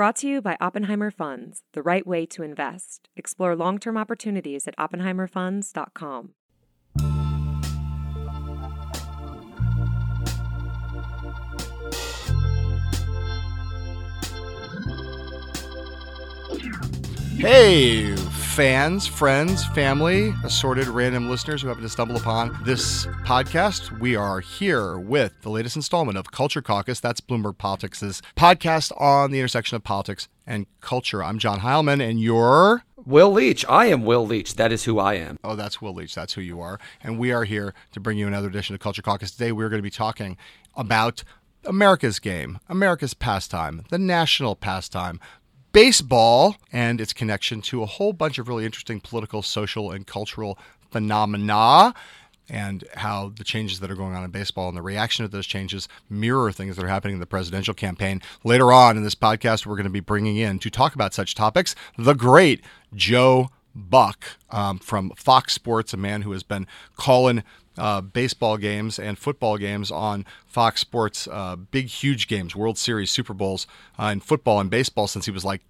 Brought to you by Oppenheimer Funds, the right way to invest. Explore long term opportunities at oppenheimerfunds.com. Hey, fans, friends, family, assorted random listeners who happen to stumble upon this podcast. We are here with the latest installment of Culture Caucus. That's Bloomberg Politics' podcast on the intersection of politics and culture. I'm John Heilemann, and you're. Will Leitch. I am Will Leitch. That is who I am. Oh, that's Will Leitch. That's who you are. And we are here to bring you another edition of Culture Caucus. Today, we're going to be talking about America's game, America's pastime, the national pastime, baseball and its connection to a whole bunch of really interesting political, social, and cultural phenomena. And how the changes that are going on in baseball and the reaction to those changes mirror things that are happening in the presidential campaign. Later on in this podcast, we're going to be bringing in to talk about such topics the great Joe Buck um, from Fox Sports, a man who has been calling uh, baseball games and football games on Fox Sports, uh, big, huge games, World Series, Super Bowls uh, in football and baseball since he was like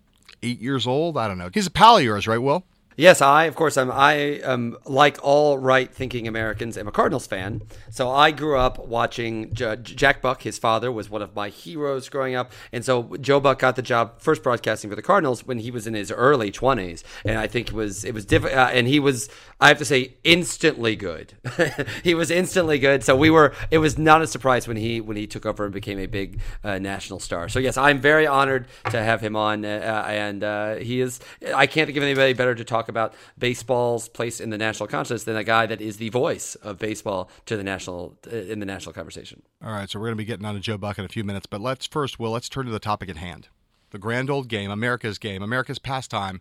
eight years old. I don't know. He's a pal of yours, right, Will? Yes, I of course I'm. I am like all right-thinking Americans. I'm a Cardinals fan, so I grew up watching J- Jack Buck. His father was one of my heroes growing up, and so Joe Buck got the job first broadcasting for the Cardinals when he was in his early 20s, and I think it was it was different. Uh, and he was, I have to say, instantly good. he was instantly good. So we were. It was not a surprise when he when he took over and became a big uh, national star. So yes, I'm very honored to have him on, uh, and uh, he is. I can't think of anybody better to talk about baseball's place in the national consciousness than a guy that is the voice of baseball to the national in the national conversation. All right, so we're going to be getting on to Joe Buck in a few minutes, but let's first, Will, let's turn to the topic at hand. The grand old game, America's game, America's pastime,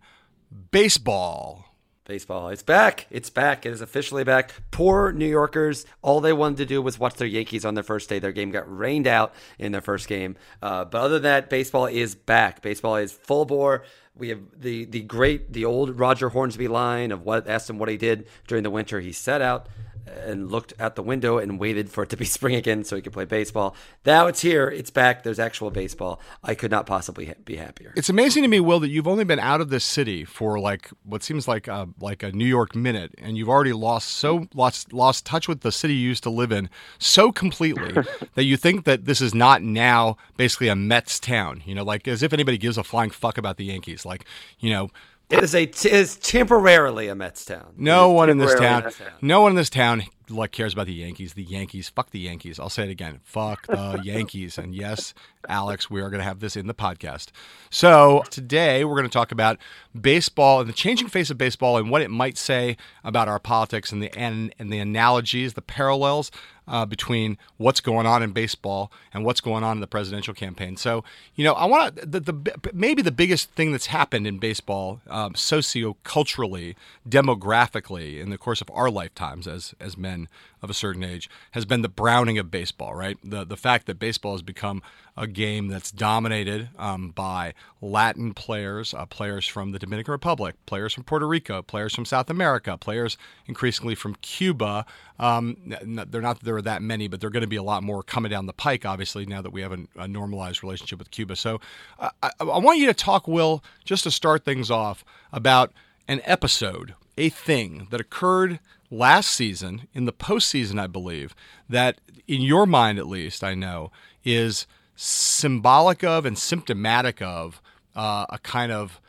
baseball. Baseball. It's back. It's back. It is officially back. Poor New Yorkers. All they wanted to do was watch their Yankees on their first day. Their game got rained out in their first game. Uh, but other than that, baseball is back. Baseball is full bore. We have the the great the old Roger Hornsby line of what asked him what he did during the winter. He set out and looked out the window and waited for it to be spring again so he could play baseball. Now it's here, it's back. There's actual baseball. I could not possibly ha- be happier. It's amazing to me, Will, that you've only been out of this city for like what seems like a, like a New York minute, and you've already lost so lost lost touch with the city you used to live in so completely that you think that this is not now basically a Mets town. You know, like as if anybody gives a flying fuck about the Yankees. Like you know it is a t- is temporarily a Mets town. No one in this town, town, No one in this town like cares about the Yankees. The Yankees, fuck the Yankees. I'll say it again. Fuck the Yankees. And yes, Alex, we are going to have this in the podcast. So today we're going to talk about baseball and the changing face of baseball and what it might say about our politics and the and, and the analogies, the parallels uh, between what's going on in baseball and what's going on in the presidential campaign. So, you know, I want to the, the maybe the biggest thing that's happened in baseball, um, socio-culturally, demographically, in the course of our lifetimes as as men of a certain age has been the browning of baseball, right? The the fact that baseball has become a game that's dominated um, by Latin players, uh, players from the Dominican Republic, players from Puerto Rico, players from South America, players increasingly from Cuba. Um, they're not there are that many, but they're going to be a lot more coming down the pike, obviously, now that we have a, a normalized relationship with Cuba. So I, I want you to talk, Will, just to start things off, about an episode, a thing that occurred last season in the postseason, I believe, that in your mind at least, I know, is symbolic of and symptomatic of uh, a kind of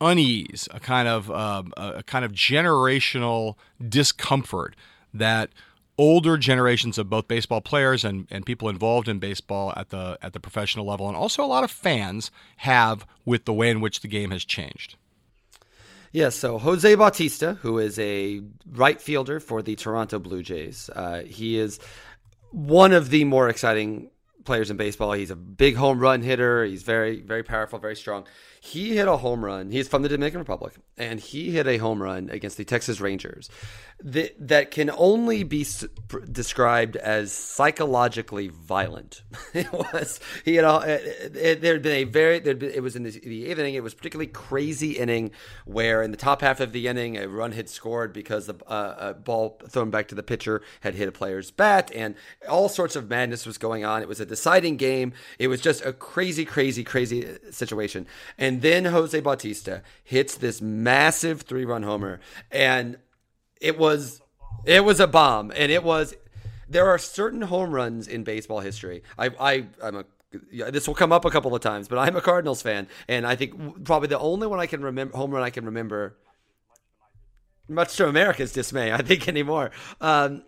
unease, a kind of uh, a kind of generational discomfort that older generations of both baseball players and, and people involved in baseball at the at the professional level and also a lot of fans have with the way in which the game has changed. Yes, so Jose Bautista, who is a right fielder for the Toronto Blue Jays, uh, he is one of the more exciting players in baseball. He's a big home run hitter. He's very, very powerful, very strong. He hit a home run. He's from the Dominican Republic, and he hit a home run against the Texas Rangers that, that can only be described as psychologically violent. it was all, it, there had been a very been, it was in the, the eighth inning. It was particularly crazy inning where in the top half of the inning a run had scored because the uh, ball thrown back to the pitcher had hit a player's bat, and all sorts of madness was going on. It was a deciding game. It was just a crazy, crazy, crazy situation. And then Jose Bautista hits this massive three run homer, and it was it was a bomb, and it was. There are certain home runs in baseball history. I, I I'm a this will come up a couple of times, but I'm a Cardinals fan, and I think probably the only one I can remember home run I can remember, much to America's dismay, I think anymore, um,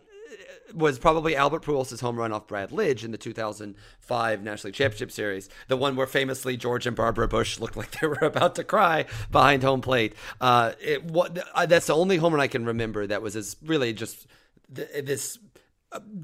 was probably Albert Pujols' home run off Brad Lidge in the 2005 National League Championship Series, the one where famously George and Barbara Bush looked like they were about to cry behind home plate. Uh, it, what, uh, that's the only home run I can remember that was as really just this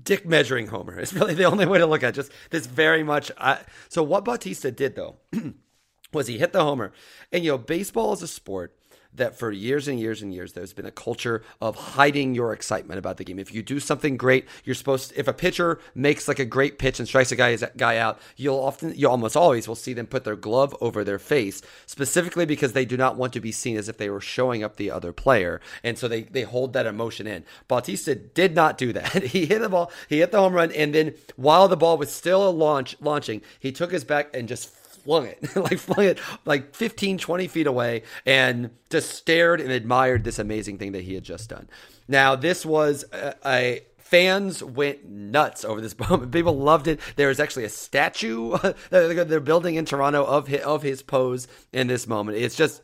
dick measuring homer. It's really the only way to look at it. just this very much. I, so what Bautista did though was he hit the homer, and you know baseball is a sport that for years and years and years there's been a culture of hiding your excitement about the game. If you do something great, you're supposed to, if a pitcher makes like a great pitch and strikes a guy guy out, you'll often you almost always will see them put their glove over their face specifically because they do not want to be seen as if they were showing up the other player. And so they they hold that emotion in. Bautista did not do that. he hit the ball, he hit the home run and then while the ball was still a launch launching, he took his back and just flung it, like flung it like 15, 20 feet away and just stared and admired this amazing thing that he had just done. Now, this was a, a fans went nuts over this moment. People loved it. There is actually a statue they're building in Toronto of his, of his pose in this moment. It's just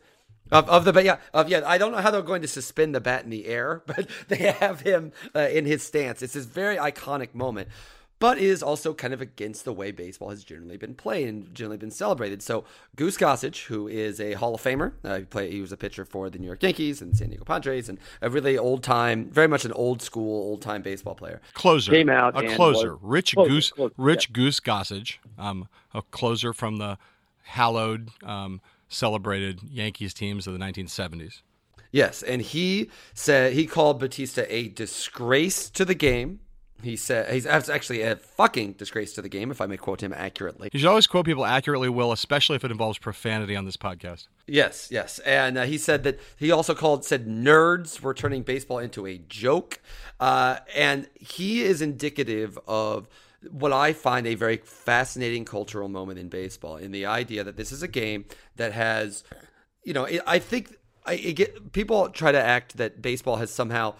of, of the yeah of yeah I don't know how they're going to suspend the bat in the air, but they have him uh, in his stance. It's this very iconic moment but is also kind of against the way baseball has generally been played and generally been celebrated. So Goose Gossage, who is a Hall of Famer, uh, he, play, he was a pitcher for the New York Yankees and San Diego Padres, and a really old time, very much an old school, old time baseball player. Closer, came out a closer, was, Rich closer, Goose, closer, Rich yeah. Goose Gossage, um, a closer from the hallowed, um, celebrated Yankees teams of the 1970s. Yes, and he said he called Bautista a disgrace to the game he said he's actually a fucking disgrace to the game, if I may quote him accurately. You should always quote people accurately, Will, especially if it involves profanity on this podcast. Yes, yes, and uh, he said that he also called said nerds were turning baseball into a joke, uh, and he is indicative of what I find a very fascinating cultural moment in baseball, in the idea that this is a game that has, you know, I think I get people try to act that baseball has somehow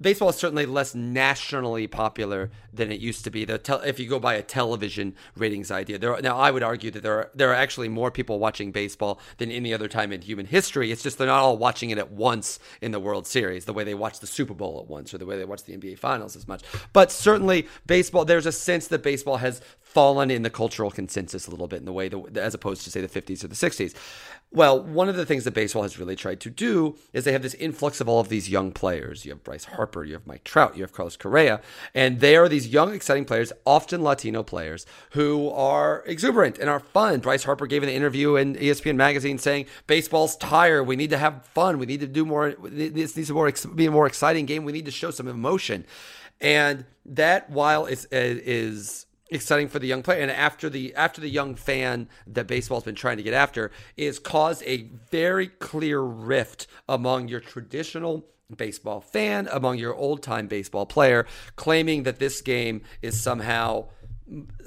baseball is certainly less nationally popular than it used to be. The te- if you go by a television ratings idea, there are, now I would argue that there are there are actually more people watching baseball than any other time in human history. It's just they're not all watching it at once in the World Series, the way they watch the Super Bowl at once, or the way they watch the NBA Finals as much. But certainly, baseball. There's a sense that baseball has fallen in the cultural consensus a little bit in the way that, as opposed to say the 50s or the 60s. Well, one of the things that baseball has really tried to do is they have this influx of all of these young players. You have Bryce Harper, you have Mike Trout, you have Carlos Correa, and they are these young, exciting players, often Latino players, who are exuberant and are fun. Bryce Harper gave an interview in ESPN magazine saying, "Baseball's tired. We need to have fun. We need to do more. This needs to be a more exciting game. We need to show some emotion." And that, while is is exciting for the young player and after the after the young fan that baseball's been trying to get after is caused a very clear rift among your traditional baseball fan among your old-time baseball player claiming that this game is somehow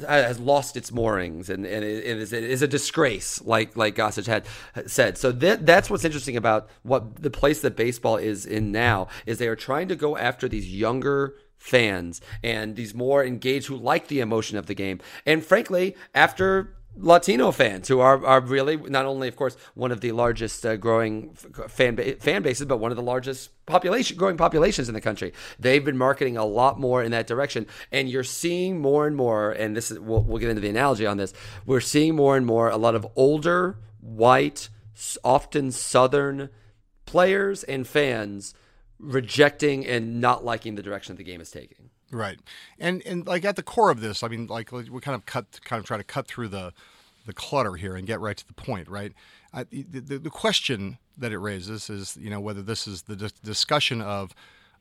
has lost its moorings and, and it is, it is a disgrace, like like Gossage had said. So that that's what's interesting about what the place that baseball is in now is they are trying to go after these younger fans and these more engaged who like the emotion of the game. And frankly, after Latino fans who are, are really not only, of course, one of the largest uh, growing fan ba- fan bases, but one of the largest population growing populations in the country. They've been marketing a lot more in that direction, and you're seeing more and more. And this is we'll, we'll get into the analogy on this. We're seeing more and more a lot of older, white, often Southern players and fans rejecting and not liking the direction the game is taking. Right, and and like at the core of this, I mean, like we kind of cut, kind of try to cut through the the clutter here and get right to the point. Right, the, the, the question that it raises is, you know, whether this is the discussion of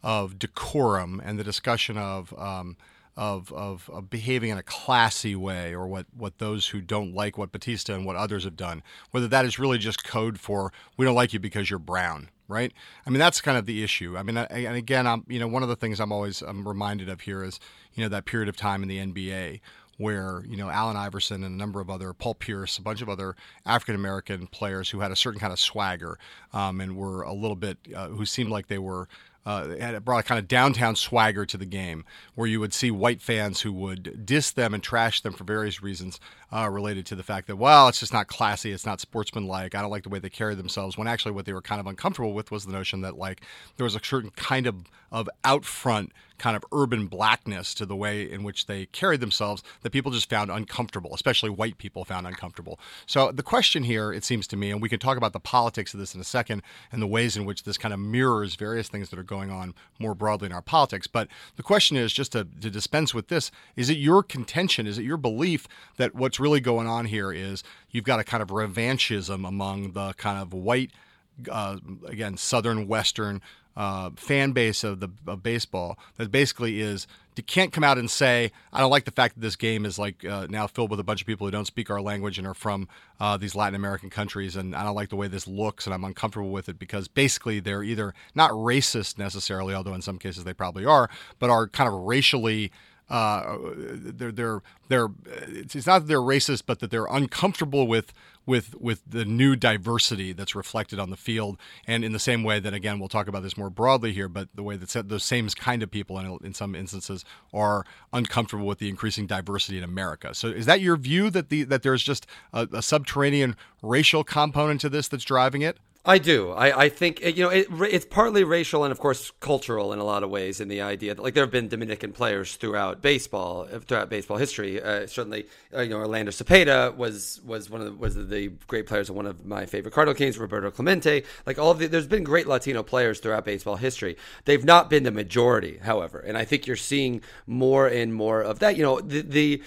of decorum and the discussion of um, of, of, of, behaving in a classy way or what, what those who don't like what Bautista and what others have done, whether that is really just code for we don't like you because you're brown, right? I mean, that's kind of the issue. I mean, and again, I'm, you know, one of the things I'm always I'm reminded of here is, you know, that period of time in the NBA where you know Allen Iverson and a number of other Paul Pierce, a bunch of other African American players who had a certain kind of swagger um, and were a little bit uh, who seemed like they were uh, had brought a kind of downtown swagger to the game, where you would see white fans who would diss them and trash them for various reasons uh, related to the fact that, well, it's just not classy, it's not sportsmanlike. I don't like the way they carry themselves. When actually, what they were kind of uncomfortable with was the notion that like there was a certain kind of of out front kind of urban blackness to the way in which they carried themselves that people just found uncomfortable, especially white people found uncomfortable. So the question here, it seems to me, and we can talk about the politics of this in a second and the ways in which this kind of mirrors various things that are going on more broadly in our politics. But the question is just to, to dispense with this, is it your contention, is it your belief that what's really going on here is you've got a kind of revanchism among the kind of white uh, again, southern western uh, fan base of the of baseball that basically is you can't come out and say I don't like the fact that this game is like uh, now filled with a bunch of people who don't speak our language and are from uh, these Latin American countries and I don't like the way this looks and I'm uncomfortable with it because basically they're either not racist necessarily although in some cases they probably are but are kind of racially uh, they're they're they're it's not that they're racist, but that they're uncomfortable with with with the new diversity that's reflected on the field, and in the same way that again we'll talk about this more broadly here, but the way that those same kind of people in, in some instances are uncomfortable with the increasing diversity in America. So is that your view that the that there's just a, a subterranean racial component to this that's driving it? I do. I, I think you know it, it's partly racial and of course cultural in a lot of ways. In the idea that like there have been Dominican players throughout baseball, uh, throughout baseball history. Uh, certainly, uh, you know Orlando Cepeda was was one of the, was the great players of one of my favorite Cardinal Kings, Roberto Clemente. Like all the, there's been great Latino players throughout baseball history. They've not been the majority, however, and I think you're seeing more and more of that. You know the the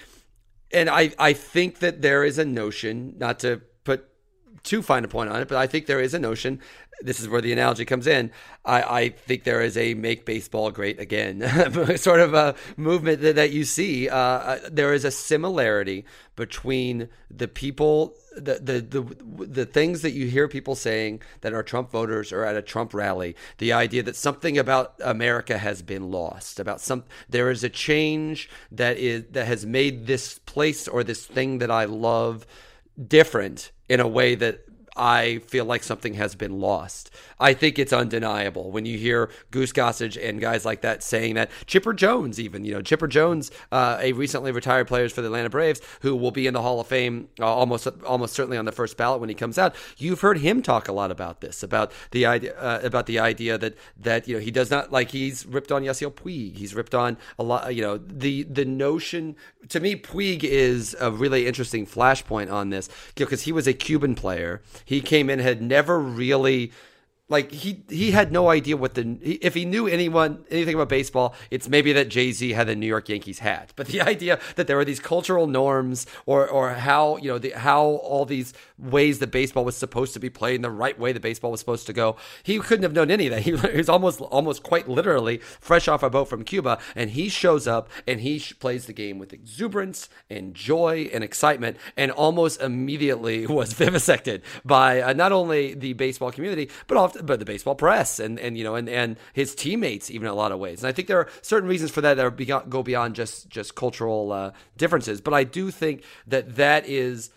and I I think that there is a notion not to too fine a point on it, but I think there is a notion. This is where the analogy comes in. I, I think there is a make baseball great again sort of a movement that, that you see. Uh, uh, there is a similarity between the people, the, the the the things that you hear people saying that are Trump voters or at a Trump rally. The idea that something about America has been lost. About some there is a change that is that has made this place or this thing that I love different in a way that I feel like something has been lost. I think it's undeniable when you hear Goose Gossage and guys like that saying that. Chipper Jones, even you know Chipper Jones, uh, a recently retired player for the Atlanta Braves, who will be in the Hall of Fame uh, almost almost certainly on the first ballot when he comes out. You've heard him talk a lot about this, about the idea uh, about the idea that that you know he does not like he's ripped on Yasiel Puig, he's ripped on a lot. You know the the notion to me Puig is a really interesting flashpoint on this because he was a Cuban player. He came in had never really like he he had no idea what the if he knew anyone anything about baseball it's maybe that Jay-Z had the New York Yankees hat. But the idea that there were these cultural norms or or how you know the, how all these ways that baseball was supposed to be played in the right way that baseball was supposed to go he couldn't have known any of that he, he was almost almost quite literally fresh off a boat from Cuba and he shows up and he plays the game with exuberance and joy and excitement and almost immediately was vivisected by uh, not only the baseball community but often but the baseball press and and you know and and his teammates even in a lot of ways. And I think there are certain reasons for that that go beyond just just cultural uh, differences. But I do think that that is.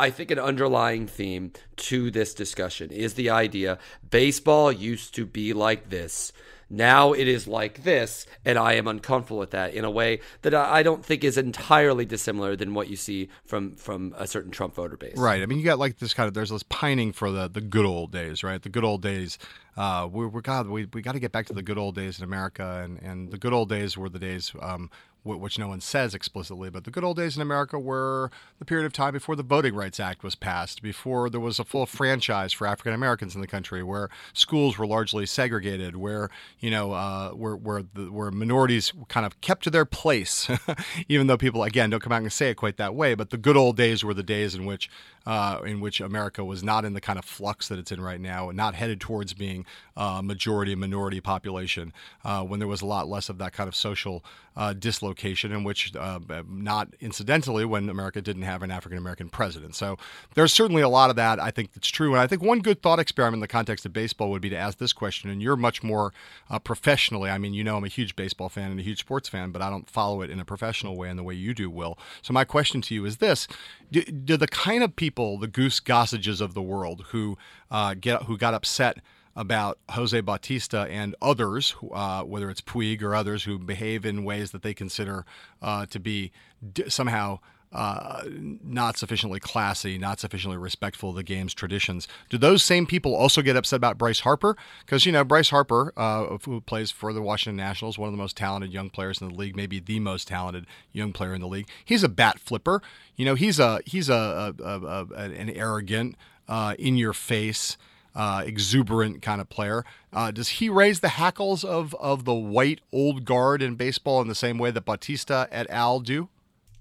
I think an underlying theme to this discussion is the idea baseball used to be like this now it is like this, and I am uncomfortable with that in a way that I don't think is entirely dissimilar than what you see from from a certain Trump voter base. Right. I mean, you got like this kind of there's this pining for the the good old days, right? The good old days. Uh, we, we're God. We we got to get back to the good old days in America, and and the good old days were the days um, which no one says explicitly, but the good old days in America were the period of time before the Voting Rights Act was passed, before there was a full franchise for African Americans in the country, where schools were largely segregated, where you know uh, where where the, where minorities kind of kept to their place, even though people again don't come out and say it quite that way. But the good old days were the days in which uh, in which America was not in the kind of flux that it's in right now, and not headed towards being a majority minority population, uh, when there was a lot less of that kind of social uh, dislocation location in which, uh, not incidentally, when America didn't have an African American president. So there's certainly a lot of that. I think that's true. And I think one good thought experiment in the context of baseball would be to ask this question. And you're much more uh, professionally, I mean, you know, I'm a huge baseball fan and a huge sports fan, but I don't follow it in a professional way in the way you do, Will. So my question to you is this Do, do the kind of people, the Goose Gossages of the world, who, uh, get, who got upset, about Jose Bautista and others, uh, whether it's Puig or others who behave in ways that they consider uh, to be d- somehow uh, not sufficiently classy, not sufficiently respectful of the game's traditions. Do those same people also get upset about Bryce Harper? Because you know Bryce Harper, uh, who plays for the Washington Nationals, one of the most talented young players in the league, maybe the most talented young player in the league. He's a bat flipper. You know, he's a he's a, a, a, a an arrogant, uh, in your face uh, exuberant kind of player. Uh, does he raise the hackles of, of the white old guard in baseball in the same way that Bautista et al. do?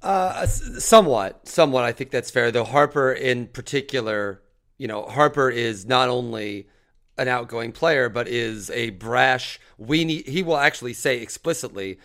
Uh, somewhat, somewhat. I think that's fair. Though Harper, in particular, you know, Harper is not only an outgoing player, but is a brash. We need. He will actually say explicitly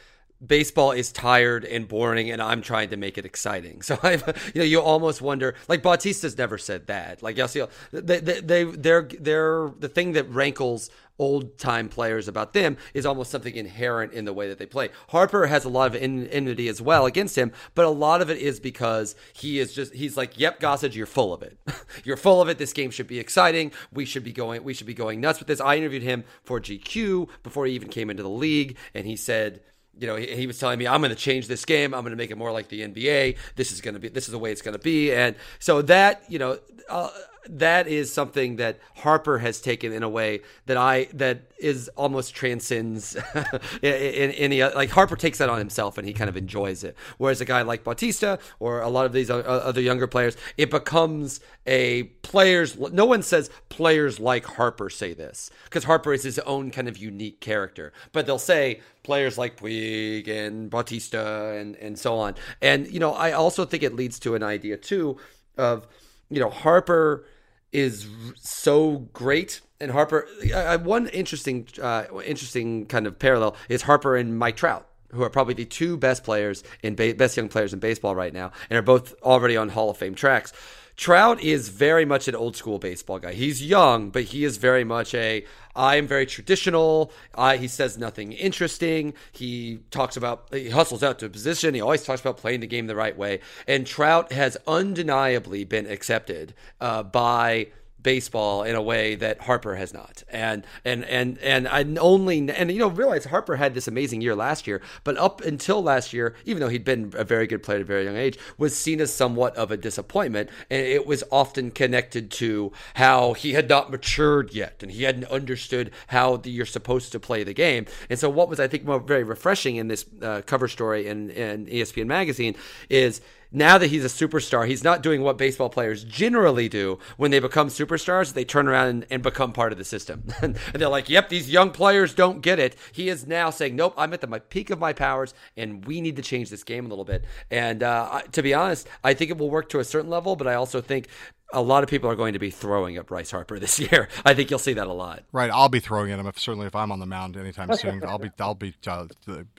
baseball is tired and boring and I'm trying to make it exciting. So I you know you almost wonder like Bautista's never said that. Like Yasiel they they, they they're they're the thing that rankles old time players about them is almost something inherent in the way that they play. Harper has a lot of enmity as well against him, but a lot of it is because he is just he's like, "Yep, Gossage, you're full of it. you're full of it. This game should be exciting. We should be going we should be going nuts with this." I interviewed him for GQ before he even came into the league, and he said you know, he, he, was telling me, I'm going to change this game. I'm going to make it more like the NBA. This is going to be, this is the way it's going to be. And so that, you know, uh, that is something that Harper has taken in a way that I that is almost transcends in any like Harper takes that on himself and he kind of enjoys it. Whereas a guy like Bautista or a lot of these other younger players, it becomes a players. No one says players like Harper say this because Harper is his own kind of unique character, but they'll say players like Puig and Bautista and and so on. And you know, I also think it leads to an idea too of you know Harper is so great. And Harper, uh, one interesting, uh, interesting kind of parallel is Harper and Mike Trout, who are probably the two best players in ba- best young players in baseball right now, and are both already on Hall of Fame tracks. Trout is very much an old school baseball guy. He's young, but he is very much a I am very traditional. I, he says nothing interesting. He talks about he hustles out to a position. He always talks about playing the game the right way. And Trout has undeniably been accepted uh, by baseball in a way that Harper has not. And and and and I only and you know realize Harper had this amazing year last year, but up until last year, even though he'd been a very good player at a very young age, was seen as somewhat of a disappointment, and it was often connected to how he had not matured yet, and he hadn't understood how the, you're supposed to play the game. And so, what was I think very refreshing in this uh, cover story in, in ESPN magazine is now that he's a superstar, he's not doing what baseball players generally do when they become superstars. They turn around and, and become part of the system. and they're like, yep, these young players don't get it. He is now saying, nope, I'm at the my peak of my powers, and we need to change this game a little bit. And uh, to be honest, I think it will work to a certain level, but I also think a lot of people are going to be throwing at Bryce Harper this year. I think you'll see that a lot. Right, I'll be throwing at him if certainly if I'm on the mound anytime soon. I'll be I'll be uh,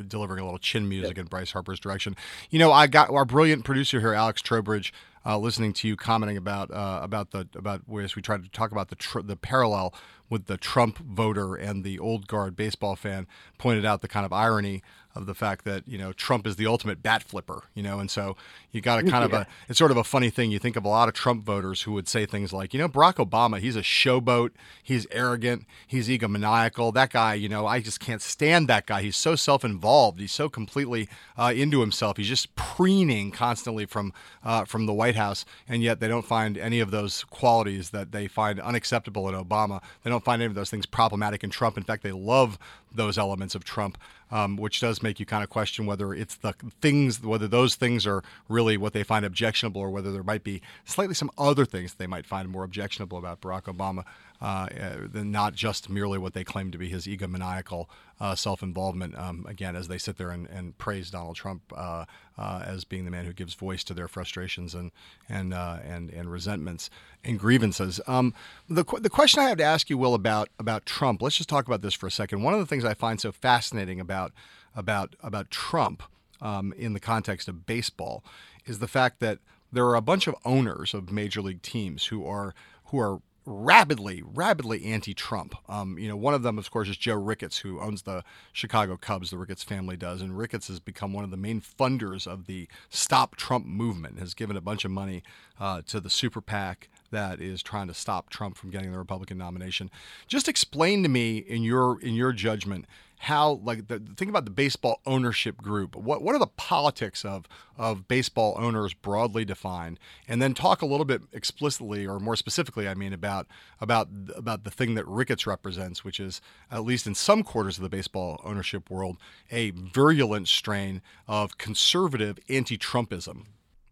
delivering a little chin music in Bryce Harper's direction. You know, I got our brilliant producer here, Alex Trowbridge. Uh, listening to you commenting about uh, about the about whereas we tried to talk about the tr- the parallel with the Trump voter and the old guard baseball fan, pointed out the kind of irony of the fact that you know Trump is the ultimate bat flipper, you know, and so you got a kind of a it's sort of a funny thing. You think of a lot of Trump voters who would say things like, you know, Barack Obama, he's a showboat, he's arrogant, he's egomaniacal. That guy, you know, I just can't stand that guy. He's so self-involved. He's so completely uh, into himself. He's just preening constantly from uh, from the White House, and yet they don't find any of those qualities that they find unacceptable in Obama. They don't find any of those things problematic in Trump. In fact, they love those elements of Trump, um, which does make you kind of question whether it's the things, whether those things are really what they find objectionable, or whether there might be slightly some other things they might find more objectionable about Barack Obama uh, than not just merely what they claim to be his egomaniacal uh, self-involvement. Um, again, as they sit there and, and praise Donald Trump uh, uh as being the man who gives voice to their frustrations and and uh, and and resentments and grievances. Um, the the question I have to ask you, Will, about about Trump. Let's just talk about this for a second. One of the things I find so fascinating about about about Trump um, in the context of baseball is the fact that there are a bunch of owners of major league teams who are who are rapidly, rapidly anti-Trump. Um, you know, one of them, of course, is Joe Ricketts, who owns the Chicago Cubs. The Ricketts family does, and Ricketts has become one of the main funders of the Stop Trump movement. Has given a bunch of money uh, to the super PAC that is trying to stop Trump from getting the Republican nomination. Just explain to me, in your in your judgment, how like the, think about the baseball ownership group. What what are the politics of of baseball owners broadly defined, and then talk a little bit explicitly or more specifically, I mean, about about about the thing that Ricketts represents, which is at least in some quarters of the baseball ownership world, a virulent strain of conservative anti-Trumpism.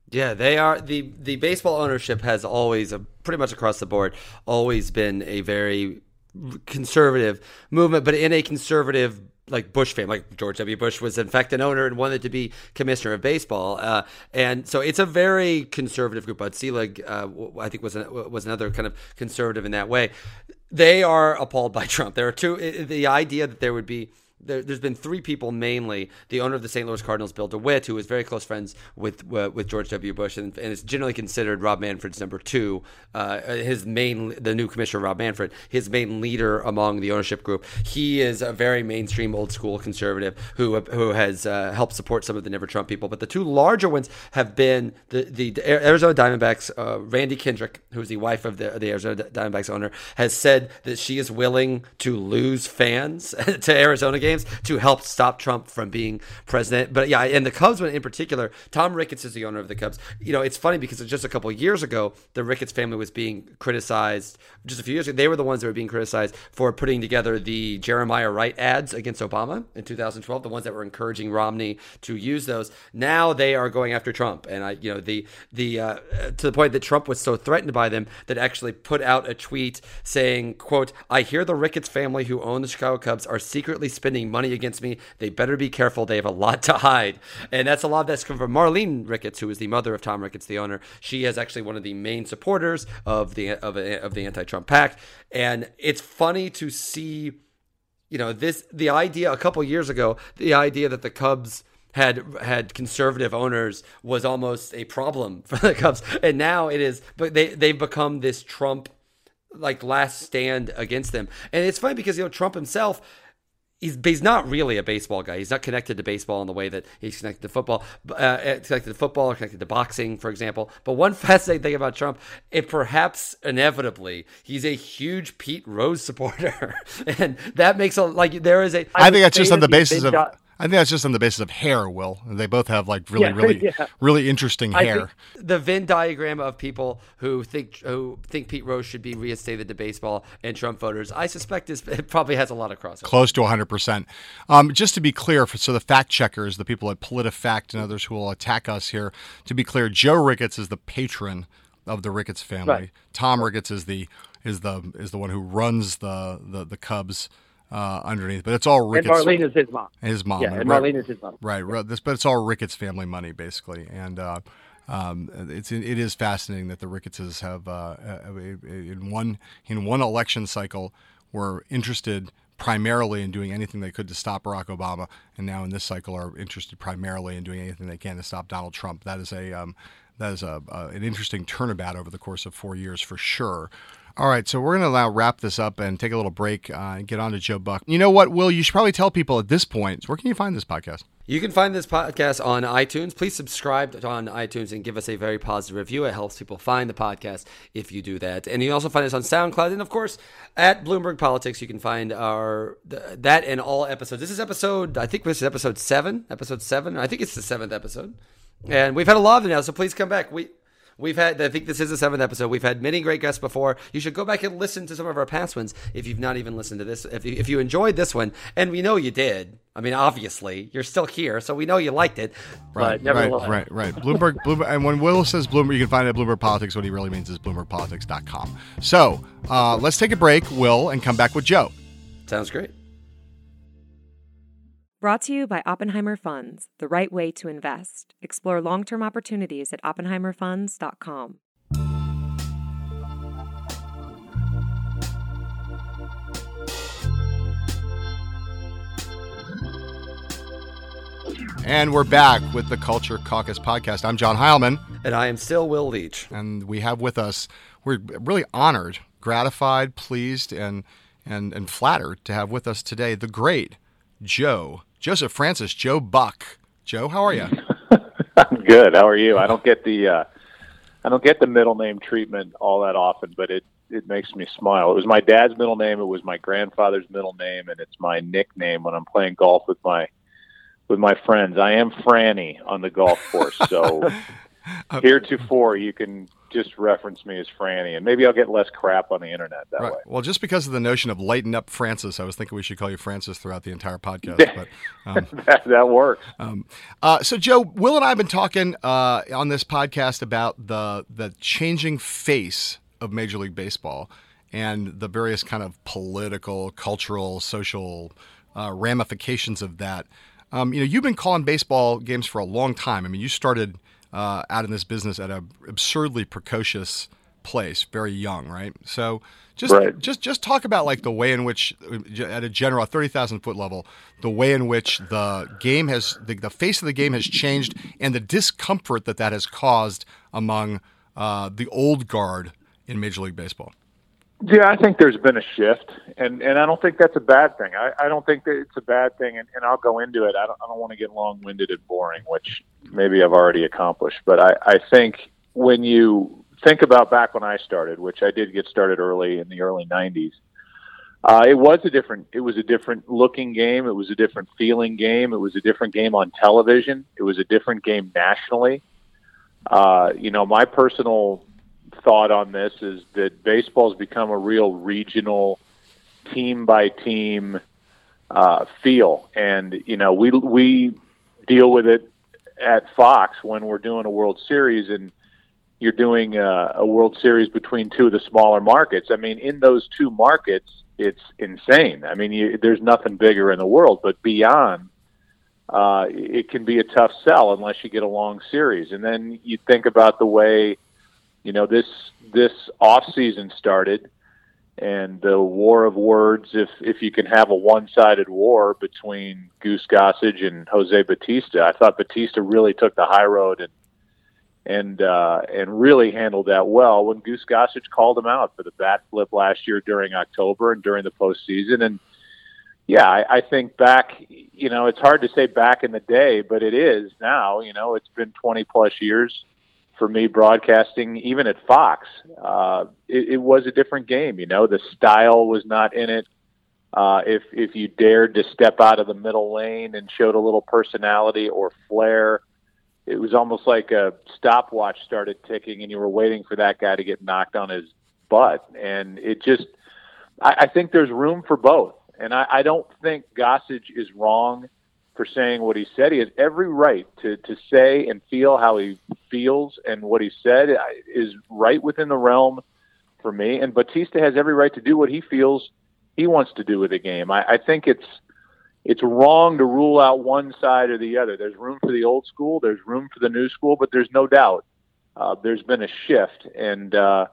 Yeah, they are the the baseball ownership has always, uh, pretty much across the board, always been a very conservative movement, but in a conservative like Bush fame, like George W. Bush was in fact an owner and wanted to be commissioner of baseball, uh, and so it's a very conservative group. Bud Selig, uh, I think, was was another kind of conservative in that way. They are appalled by Trump. There are two. The idea that there would be there, has been three people mainly. The owner of the St. Louis Cardinals, Bill DeWitt, who was very close friends with uh, with George W. Bush, and, and, is generally considered Rob Manfred's number two. Uh, his main, the new commissioner, Rob Manfred, his main leader among the ownership group. He is a very mainstream, old school conservative who who has uh, helped support some of the Never Trump people. But the two larger ones have been the the Arizona Diamondbacks. Uh, Randy Kendrick, who is the wife of the, the Arizona Diamondbacks owner, has said that she is willing to lose fans to Arizona games to help stop Trump from being president. But yeah, and the Cubs in particular, Tom Ricketts is the owner of the Cubs. You know, it's funny because just a couple years ago, the Ricketts family was being criticized. Just a few years ago, they were the ones that were being criticized for putting together the Jeremiah Wright ads against Obama in 2012, the ones that were encouraging Romney to use those. Now they are going after Trump, and I, you know, the the uh, to the point that Trump was so threatened by them that actually put out a tweet saying, "quote I hear the Ricketts family who own the Chicago Cubs are secretly spending money against me. They better be careful. They have a lot to hide. And that's a lot that's come from Marlene Ricketts, who is the mother of Tom Ricketts, the owner. She is actually one of the main supporters of the of, of the anti-Trump PAC. And it's funny to see, you know, this the idea a couple years ago, the idea that the Cubs had had conservative owners was almost a problem for the Cubs, and now it is. But they they've become this Trump like last stand against them, and it's funny because you know Trump himself he's he's not really a baseball guy. He's not connected to baseball in the way that he's connected to football, uh, uh, connected to football or connected to boxing, for example. But one fascinating thing about Trump, it perhaps inevitably, he's a huge Pete Rose supporter, and that makes a like there is a. I, I think that's just on the basis of. I think that's just on the basis of hair, Will. They both have like really, yeah, really, yeah. really interesting hair. the Venn diagram of people who think who think Pete Rose should be reinstated to baseball and Trump voters, I suspect is it probably has a lot of crossover. Close to 100. Um, percent Just to be clear, for, so the fact checkers, the people at PolitiFact and others who will attack us here, to be clear, Joe Ricketts is the patron of the Ricketts family. Right. Tom Ricketts is the is the is the one who runs the the, the Cubs uh, underneath, but it's all Ricketts. And Marlene is his mom. His mom. Yeah, and Marlene is his mom. Right, right. This, but it's all Ricketts family money, basically, and uh, um, it's it is fascinating that the Rickettses have uh, in one in one election cycle were interested primarily in doing anything they could to stop Barack Obama, and now in this cycle are interested primarily in doing anything they can to stop Donald Trump. That is a um, that is a, an interesting turnabout over the course of four years for sure. All right, so we're going to now wrap this up and take a little break uh, and get on to Joe Buck. You know what, Will? You should probably tell people at this point where can you find this podcast? You can find this podcast on iTunes. Please subscribe on iTunes and give us a very positive review. It helps people find the podcast if you do that. And you can also find us on SoundCloud. And of course, at Bloomberg Politics, you can find our that and all episodes. This is episode, I think this is episode seven. Episode seven. I think it's the seventh episode. And we've had a lot of them now, so please come back. We We've had, I think this is the seventh episode. We've had many great guests before. You should go back and listen to some of our past ones if you've not even listened to this. If you, if you enjoyed this one, and we know you did. I mean, obviously, you're still here, so we know you liked it. Right, right, right, right. Bloomberg, Bloomberg, and when Will says Bloomberg, you can find it at Bloomberg Politics. What he really means is BloombergPolitics.com. So uh, let's take a break, Will, and come back with Joe. Sounds great. Brought to you by Oppenheimer Funds, the right way to invest. Explore long term opportunities at OppenheimerFunds.com. And we're back with the Culture Caucus podcast. I'm John Heilemann. And I am still Will Leitch. And we have with us, we're really honored, gratified, pleased, and, and, and flattered to have with us today the great Joe, Joseph Francis, Joe Buck. Joe, how are you? I'm good. How are you? I don't get the uh, I don't get the middle name treatment all that often, but it it makes me smile. It was my dad's middle name. It was my grandfather's middle name, and it's my nickname when I'm playing golf with my with my friends. I am Franny on the golf course, so heretofore you can just reference me as Franny, and maybe I'll get less crap on the internet that right. way. Well, just because of the notion of lighten up Francis, I was thinking we should call you Francis throughout the entire podcast. But um, that, that, works. Um, uh, so, Joe, Will and I have been talking uh, on this podcast about the the changing face of Major League Baseball and the various kind of political, cultural, social uh, ramifications of that. Um, you know, you've been calling baseball games for a long time. I mean, you started uh, out in this business at an absurdly precocious place, very young, right? So just right. just just talk about like the way in which, at a general thirty thousand foot level, the way in which the game has the, the face of the game has changed, and the discomfort that that has caused among uh, the old guard in Major League Baseball. Yeah, I think there's been a shift, and and I don't think that's a bad thing. I, I don't think that it's a bad thing, and, and I'll go into it. I don't I don't want to get long winded and boring, which maybe I've already accomplished. But I I think when you think about back when I started, which I did get started early in the early '90s, uh, it was a different it was a different looking game. It was a different feeling game. It was a different game on television. It was a different game nationally. Uh, you know, my personal thought on this is that baseball's become a real regional, team by team uh, feel, and you know we we deal with it at Fox when we're doing a World Series and you're doing a, a World Series between two of the smaller markets. I mean, in those two markets, it's insane. I mean, you, there's nothing bigger in the world, but beyond. Uh, it can be a tough sell unless you get a long series. And then you think about the way you know this this off season started and the war of words if if you can have a one-sided war between Goose Gossage and Jose Bautista I thought Bautista really took the high road and and uh, and really handled that well when Goose Gossage called him out for the bat flip last year during October and during the postseason. And yeah I, I think back you know it's hard to say back in the day but it is now you know it's been 20 plus years for me broadcasting, even at Fox, uh, it, it, was a different game. You know, the style was not in it. Uh, if if you dared to step out of the middle lane and showed a little personality or flair, it was almost like a stopwatch started ticking, and you were waiting for that guy to get knocked on his butt. And it just, I, I think there's room for both. And I, I don't think Gossage is wrong for saying what he said. He has every right to, to say and feel how he feels, and what he said is right within the realm for me. And Bautista has every right to do what he feels he wants to do with the game. I, I think it's it's wrong to rule out one side or the other. There's room for the old school, there's room for the new school, but there's no doubt uh, there's been a shift, and uh,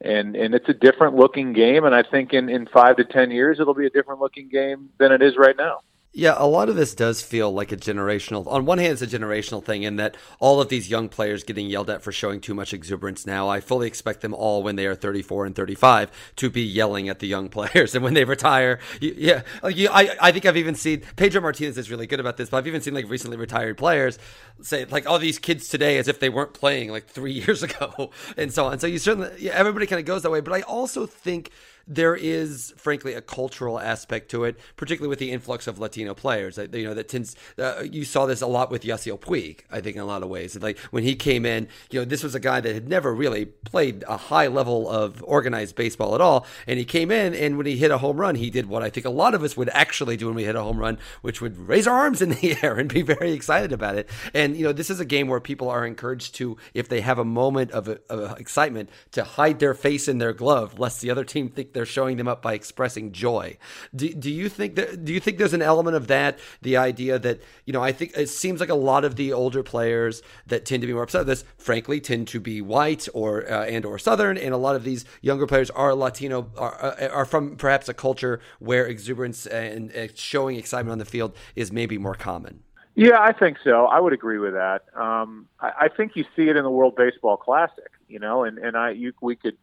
and and it's a different looking game. And I think in in five to ten years, it'll be a different looking game than it is right now. Yeah, a lot of this does feel like a generational. On one hand, it's a generational thing in that all of these young players getting yelled at for showing too much exuberance now. I fully expect them all when they are 34 and 35 to be yelling at the young players, and when they retire, you, yeah, like you, I, I think I've even seen Pedro Martinez is really good about this, but I've even seen like recently retired players say like all these kids today as if they weren't playing like three years ago, and so on. So you certainly, yeah, everybody kind of goes that way, but I also think there is, frankly, a cultural aspect to it, particularly with the influx of Latino players. You know, that tends. Uh, you saw this a lot with Yasiel Puig, I think, in a lot of ways. Like when he came in, you know, this was a guy that had never really played a high level of organized baseball at all, and he came in, and when he hit a home run, he did what I think a lot of us would actually do when we hit a home run, which would raise our arms in the air and be very excited about it. And you know, this is a game where people are encouraged to, if they have a moment of, of excitement, to hide their face in their glove, lest the other team think they're showing them up by expressing joy. Do, do you think that? Do you think there's an element of that? The idea that you know, I think it seems like a lot of the older players that tend to be more upset with this, frankly, tend to be white or uh, and or Southern, and a lot of these younger players are Latino, are, uh, are from perhaps a culture where exuberance and showing excitement on the field is maybe more common. Yeah, I think so. I would agree with that. Um, I, I think you see it in the World Baseball Classic, you know, and, and I you, we could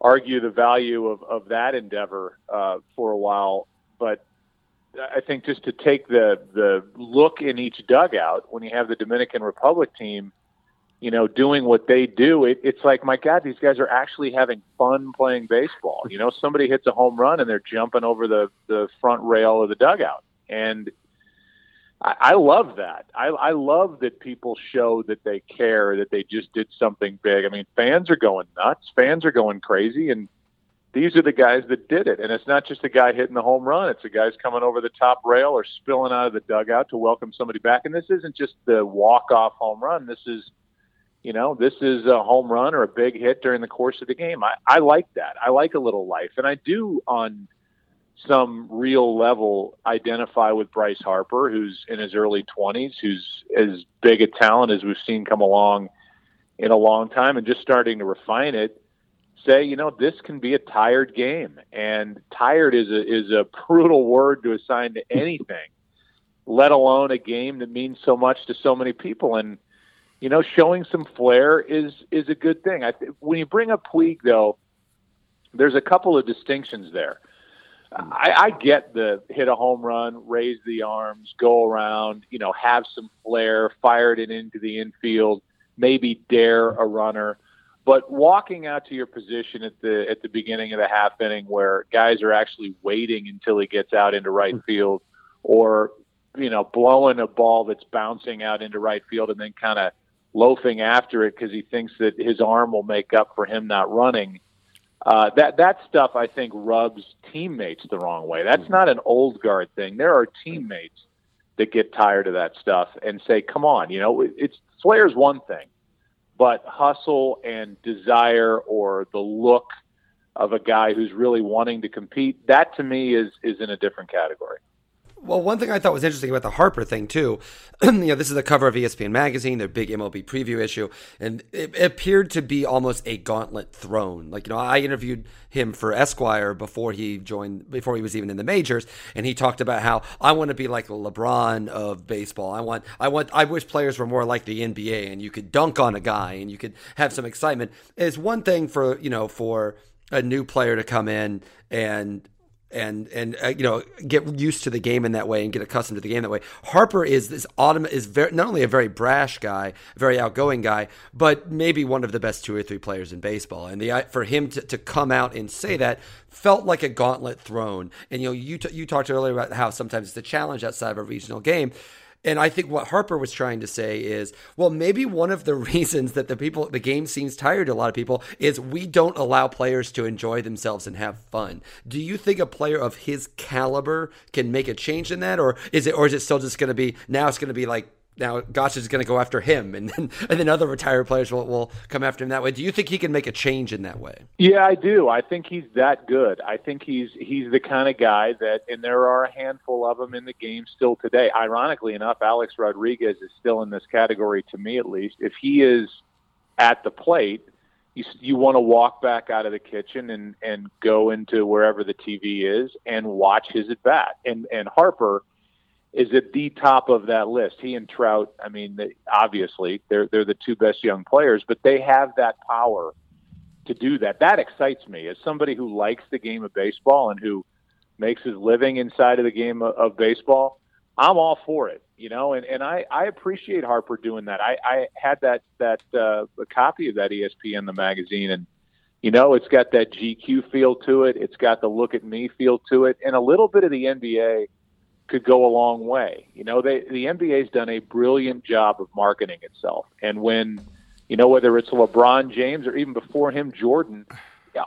argue the value of, of that endeavor uh, for a while, but I think just to take the the look in each dugout when you have the Dominican Republic team, you know, doing what they do, it, it's like my God, these guys are actually having fun playing baseball. You know, somebody hits a home run and they're jumping over the the front rail of the dugout, and I, I love that. I, I love that people show that they care, that they just did something big. I mean, fans are going nuts. Fans are going crazy, and these are the guys that did it. And it's not just a guy hitting the home run; it's the guys coming over the top rail or spilling out of the dugout to welcome somebody back. And this isn't just the walk-off home run. This is, you know, this is a home run or a big hit during the course of the game. I, I like that. I like a little life, and I do on some real level identify with Bryce Harper, who's in his early 20s, who's as big a talent as we've seen come along in a long time, and just starting to refine it. Say, you know, this can be a tired game, and tired is a is a brutal word to assign to anything, let alone a game that means so much to so many people. And you know, showing some flair is is a good thing. I th- when you bring up Puig, though, there's a couple of distinctions there I, I get the hit a home run, raise the arms, go around, you know, have some flair, fire it into the infield, maybe dare a runner. But walking out to your position at the at the beginning of the half inning, where guys are actually waiting until he gets out into right hmm. field, or you know, blowing a ball that's bouncing out into right field and then kind of loafing after it because he thinks that his arm will make up for him not running uh, that that stuff I think rubs teammates the wrong way. That's mm-hmm. not an old guard thing. There are teammates that get tired of that stuff and say, "Come on, you know, it's Flair's one thing, but hustle and desire or the look of a guy who's really wanting to compete, that to me is is in a different category." Well, one thing I thought was interesting about the Harper thing too, you know, this is the cover of ESPN magazine, their big MLB preview issue, and it, appeared to be almost a gauntlet thrown. Like, you know, I interviewed him for Esquire before he joined, before he was even in the majors, and he talked about how I want to be like LeBron of baseball. I want, I want, I wish players were more like the NBA, and you could dunk on a guy, and you could have some excitement. It's one thing for you know for a new player to come in and and and uh, you know get used to the game in that way and get accustomed to the game that way. Harper is this autumn is very not only a very brash guy, very outgoing guy, but maybe one of the best two or three players in baseball. And the for him to, to come out and say that felt like a gauntlet thrown. And you know you t- you talked earlier about how sometimes it's a challenge outside of a regional game. And I think what Harper was trying to say is, well, maybe one of the reasons that the people, the game seems tired to a lot of people is we don't allow players to enjoy themselves and have fun. Do you think a player of his caliber can make a change in that, or is it, or is it still just going to be now? It's going to be like now Gosh is going to go after him, and then and then other retired players will, will come after him that way. Do you think he can make a change in that way? Yeah, I do. I think he's that good. I think he's he's the kind of guy that, and there are a handful of them in the game still today. Ironically enough, Alex Rodriguez is still in this category to me, at least. If he is at the plate, you you want to walk back out of the kitchen and and go into wherever the TV is and watch his at bat. And and Harper is at the top of that list. He and Trout, I mean, they, obviously they're they're the two best young players, but they have that power to do that. That excites me as somebody who likes the game of baseball and who makes his living inside of the game of, of baseball. I'm all for it, you know, and, and I, I appreciate Harper doing that. I, I had that that uh, a copy of that ESPN the magazine, and you know, it's got that GQ feel to it. It's got the look at me feel to it, and a little bit of the NBA could go a long way. You know, they, the NBA's done a brilliant job of marketing itself. And when, you know, whether it's LeBron James or even before him, Jordan,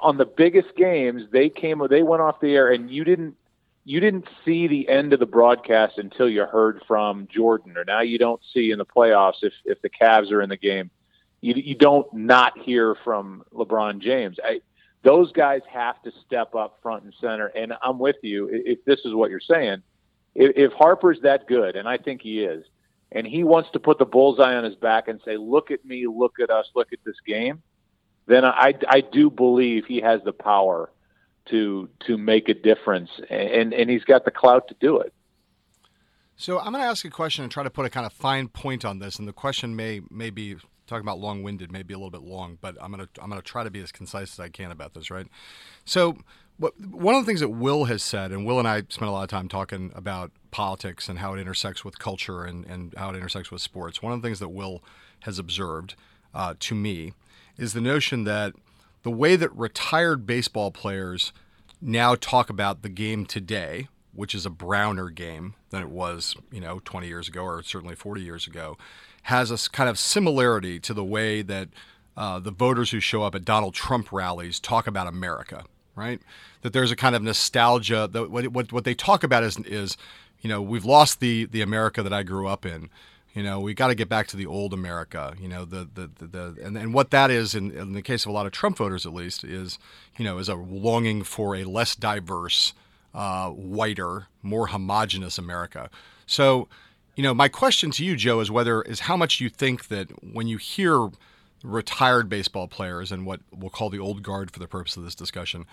on the biggest games, they came, they went off the air and you didn't, you didn't see the end of the broadcast until you heard from Jordan, or now you don't see in the playoffs if, if the Cavs are in the game. You, you don't not hear from LeBron James. I, those guys have to step up front and center. And I'm with you. If this is what you're saying, if, if Harper's that good, and I think he is, and he wants to put the bullseye on his back and say, "Look at me, look at us, look at this game," then I, I do believe he has the power to to make a difference, and and he's got the clout to do it. So I'm going to ask a question and try to put a kind of fine point on this, and the question may may be talking about long-winded, maybe a little bit long, but I'm going to I'm to try to be as concise as I can about this, right? So one of the things that Will has said, and Will and I spent a lot of time talking about politics and how it intersects with culture and, and how it intersects with sports. One of the things that Will has observed uh, to me is the notion that the way that retired baseball players now talk about the game today, which is a browner game than it was, you know, 20 years ago or certainly 40 years ago, has a kind of similarity to the way that uh, the voters who show up at Donald Trump rallies talk about America, right? That there's a kind of nostalgia. That what, what, what they talk about is, is, you know, we've lost the, the America that I grew up in. You know, we got to get back to the old America. You know, the the, the, the and, and what that is in, in the case of a lot of Trump voters, at least, is you know is a longing for a less diverse, uh, whiter, more homogenous America. So, you know, my question to you, Joe, is whether is how much you think that when you hear retired baseball players and what we'll call the old guard for the purpose of this discussion,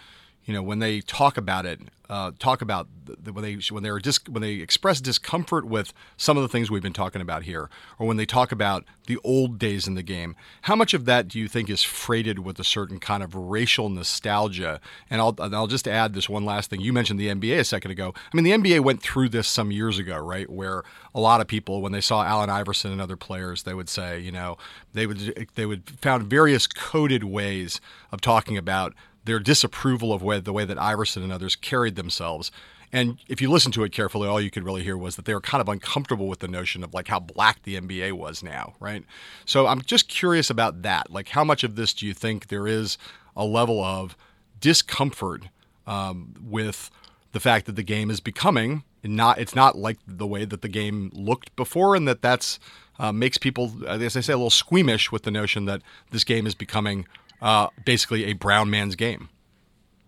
you know, when they talk about it, uh, talk about the, when they when they dis- when they express discomfort with some of the things we've been talking about here, or when they talk about the old days in the game, how much of that do you think is freighted with a certain kind of racial nostalgia? And I'll and I'll just add this one last thing. You mentioned the NBA a second ago. I mean, the NBA went through this some years ago, right? Where a lot of people, when they saw Allen Iverson and other players, they would say, you know, they would they would found various coded ways of talking about their disapproval of way, the way that Iverson and others carried themselves. And if you listen to it carefully, all you could really hear was that they were kind of uncomfortable with the notion of like how black the NBA was now, right? So I'm just curious about that. Like, how much of this do you think there is a level of discomfort um, with the fact that the game is becoming not? It's not like the way that the game looked before, and that that's uh, makes people, as I say, a little squeamish with the notion that this game is becoming uh, basically a brown man's game.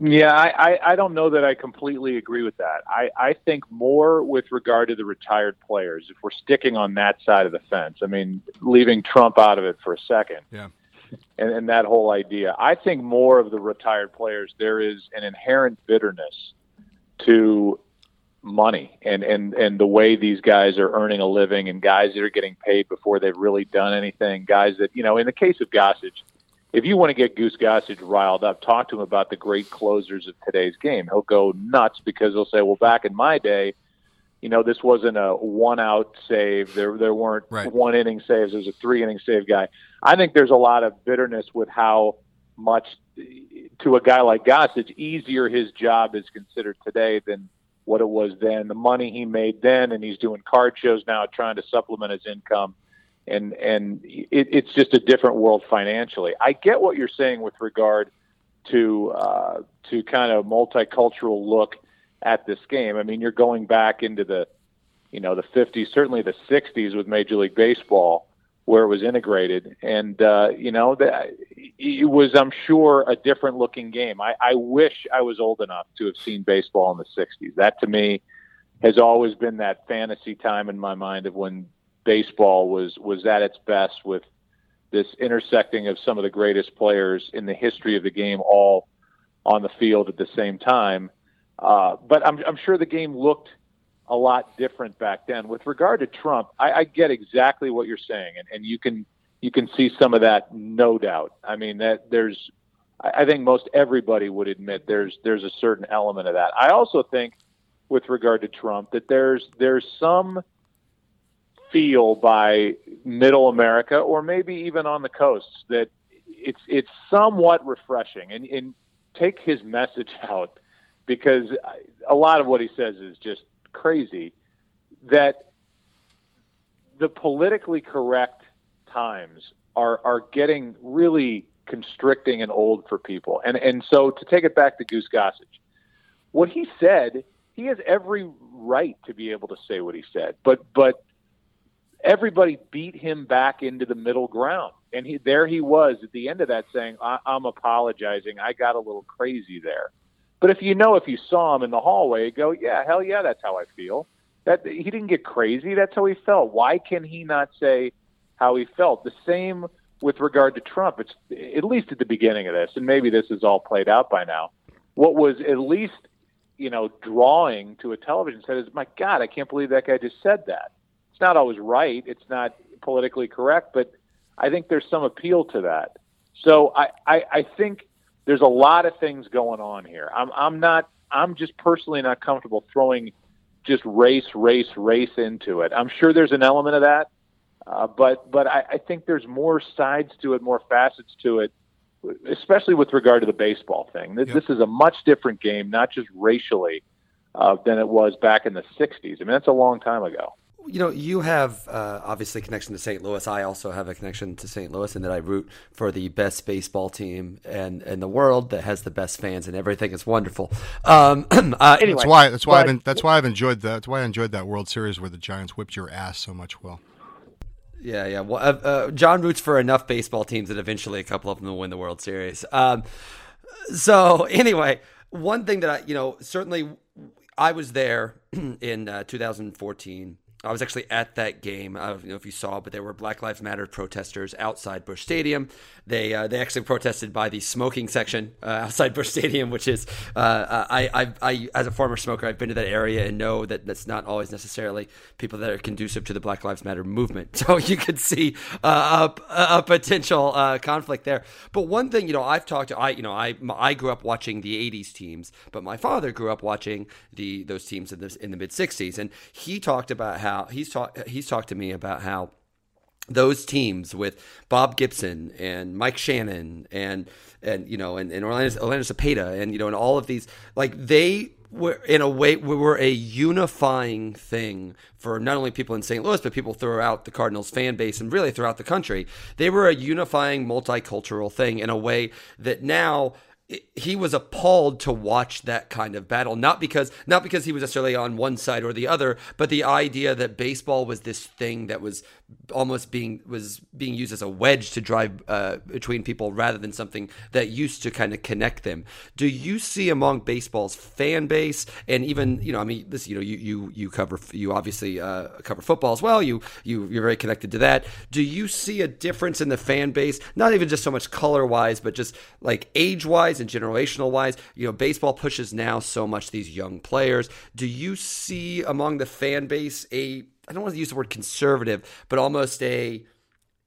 Yeah, I, I, I don't know that I completely agree with that. I, I think more with regard to the retired players, if we're sticking on that side of the fence, I mean, leaving Trump out of it for a second. Yeah. And, and that whole idea. I think more of the retired players, there is an inherent bitterness to money and, and, and the way these guys are earning a living and guys that are getting paid before they've really done anything. Guys that, you know, in the case of Gossage, if you want to get Goose Gossage riled up, talk to him about the great closers of today's game. He'll go nuts because he'll say, "Well, back in my day, you know, this wasn't a one-out save. There, there weren't right. one-inning saves. There's a three-inning save guy." I think there's a lot of bitterness with how much, to a guy like Gossage, easier his job is considered today than what it was then. The money he made then, and he's doing card shows now, trying to supplement his income and and it, it's just a different world financially. I get what you're saying with regard to uh, to kind of multicultural look at this game. I mean, you're going back into the you know the 50s, certainly the 60s with Major League Baseball, where it was integrated, and uh, you know that it was, I'm sure, a different looking game. I, I wish I was old enough to have seen baseball in the 60s. That to me has always been that fantasy time in my mind of when baseball was was at its best with this intersecting of some of the greatest players in the history of the game all on the field at the same time. Uh, but I'm, I'm sure the game looked a lot different back then. With regard to Trump, I, I get exactly what you're saying, and, and you can you can see some of that, no doubt. I mean that there's, I think most everybody would admit there's there's a certain element of that. I also think, with regard to Trump, that there's there's some feel by middle America or maybe even on the coasts that it's it's somewhat refreshing. And, and take his message out because a lot of what he says is just crazy that the politically correct times are are getting really constricting and old for people. And and so to take it back to Goose Gossage what he said he has every right to be able to say what he said but but everybody beat him back into the middle ground. And he, there he was at the end of that saying, I, I'm apologizing. I got a little crazy there. But if you know, if you saw him in the hallway, go, yeah, hell yeah, that's how I feel. That he didn't get crazy. That's how he felt. Why can he not say how he felt? The same with regard to Trump. It's at least at the beginning of this, and maybe this is all played out by now. What was at least you know, drawing to a television set is, my God, I can't believe that guy just said that. It's not always right. It's not politically correct, but I think there's some appeal to that. So I, I, I think there's a lot of things going on here. I'm, I'm not, I'm just personally not comfortable throwing just race, race, race into it. I'm sure there's an element of that, uh, but but I, I think there's more sides to it, more facets to it, especially with regard to the baseball thing. This, yep. this is a much different game, not just racially, uh, than it was back in the '60s. I mean, that's a long time ago you know, you have uh, obviously connection to St. Louis. I also have a connection to St. Louis, and that I root for the best baseball team and in the world that has the best fans and everything. is wonderful. Um, uh, anyway, that's why that's why but, I've that's why I've enjoyed that. That's why I enjoyed that World Series where the Giants whipped your ass so much. Well, yeah, yeah. Well, uh, uh, John roots for enough baseball teams that eventually a couple of them will win the World Series. Um, so anyway, one thing that I, you know, certainly I was there in uh, 2014 I was actually at that game. I don't know if you saw, but there were Black Lives Matter protesters outside Busch Stadium. They uh, they actually protested by the smoking section uh, outside Busch Stadium, which is uh, I, I I as a former smoker, I've been to that area and know that that's not always necessarily people that are conducive to the Black Lives Matter movement. So you could see uh, a, a, potential uh, conflict there. But one thing, you know, I've talked to I you know I I grew up watching the '80s teams, but my father grew up watching the those teams in the in the mid '60s, and he talked about how he's talked he's talked to me about how those teams with Bob Gibson and Mike Shannon and and you know and, and Orlando, Orlando Cepeda and you know and all of these like they were in a way we were a unifying thing for not only people in St. Louis but people throughout the Cardinals fan base and really throughout the country. They were a unifying multicultural thing in a way that now he was appalled to watch that kind of battle. Not because not because he was necessarily on one side or the other but the idea that baseball was this thing that was almost being was being used as a wedge to drive uh, between people rather than something that used to kind of connect them do you see among baseball's fan base and even you know i mean this you know you you you cover you obviously uh, cover football as well you you you're very connected to that do you see a difference in the fan base not even just so much color wise but just like age wise and generational wise. You know, baseball pushes now so much these young players. Do you see among the fan base a I don't want to use the word conservative, but almost a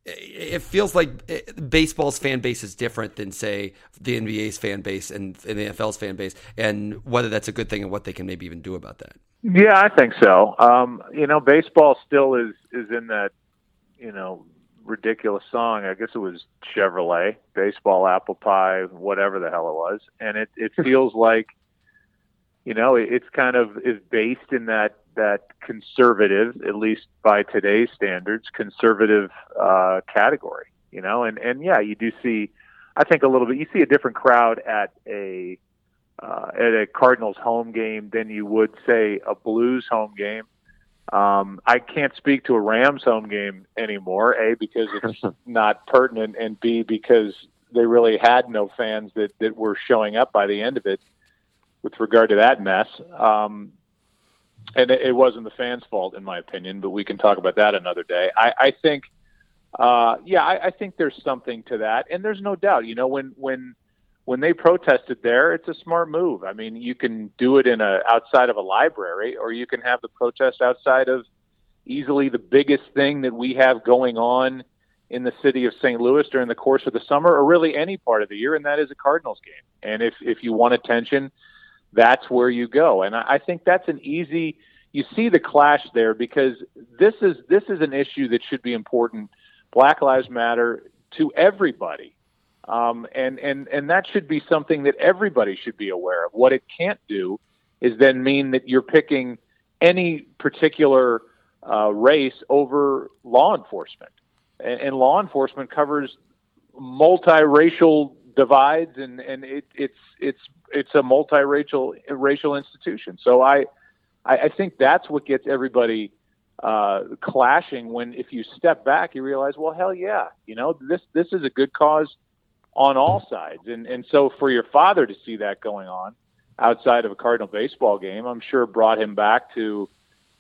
it feels like baseball's fan base is different than say the NBA's fan base and, and, the NFL's fan base, and whether that's a good thing and what they can maybe even do about that. Yeah, I think so. Um, you know, baseball still is is in that you know ridiculous song. I guess it was Chevrolet, baseball, apple pie, whatever the hell it was. And it, it feels like, you know, it's kind of is based in that, that conservative, at least by today's standards, conservative, uh, category, you know, and, and yeah, you do see, I think a little bit, you see a different crowd at a, uh, at a Cardinals home game than you would say a Blues home game um, I can't speak to a Rams home game anymore. A because it's not pertinent, and B because they really had no fans that that were showing up by the end of it. With regard to that mess, um, and it, it wasn't the fans' fault, in my opinion. But we can talk about that another day. I, I think, uh, yeah, I, I think there's something to that, and there's no doubt. You know, when when when they protested there, it's a smart move. I mean, you can do it in a outside of a library, or you can have the protest outside of easily the biggest thing that we have going on in the city of St. Louis during the course of the summer, or really any part of the year, and that is a Cardinals game. And if if you want attention, that's where you go. And I, I think that's an easy. You see the clash there because this is this is an issue that should be important. Black Lives Matter to everybody um, and, and, and that should be something that everybody should be aware of. What it can't do is then mean that you're picking any particular uh, race over law enforcement. And, and law enforcement covers multiracial divides and, and it, it's, it's, it's a multiracial racial institution. So I, I, think that's what gets everybody uh, clashing when if you step back, you realize, well, hell yeah, you know, this, this is a good cause on all sides. And and so for your father to see that going on outside of a Cardinal baseball game, I'm sure brought him back to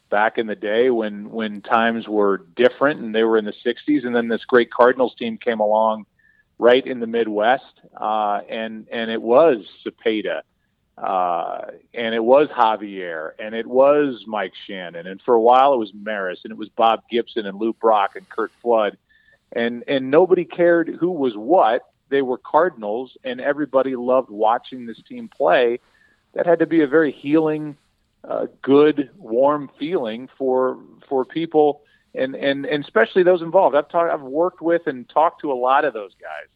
back in the day when when times were different and they were in the 60s and then this great Cardinals team came along right in the Midwest uh, and and it was Cepeda uh, and it was Javier, and it was Mike Shannon, and for a while it was Maris, and it was Bob Gibson and Lou Brock and Curt Flood, and and nobody cared who was what. They were Cardinals, and everybody loved watching this team play. That had to be a very healing, uh, good, warm feeling for for people, and and and especially those involved. I've talked, I've worked with and talked to a lot of those guys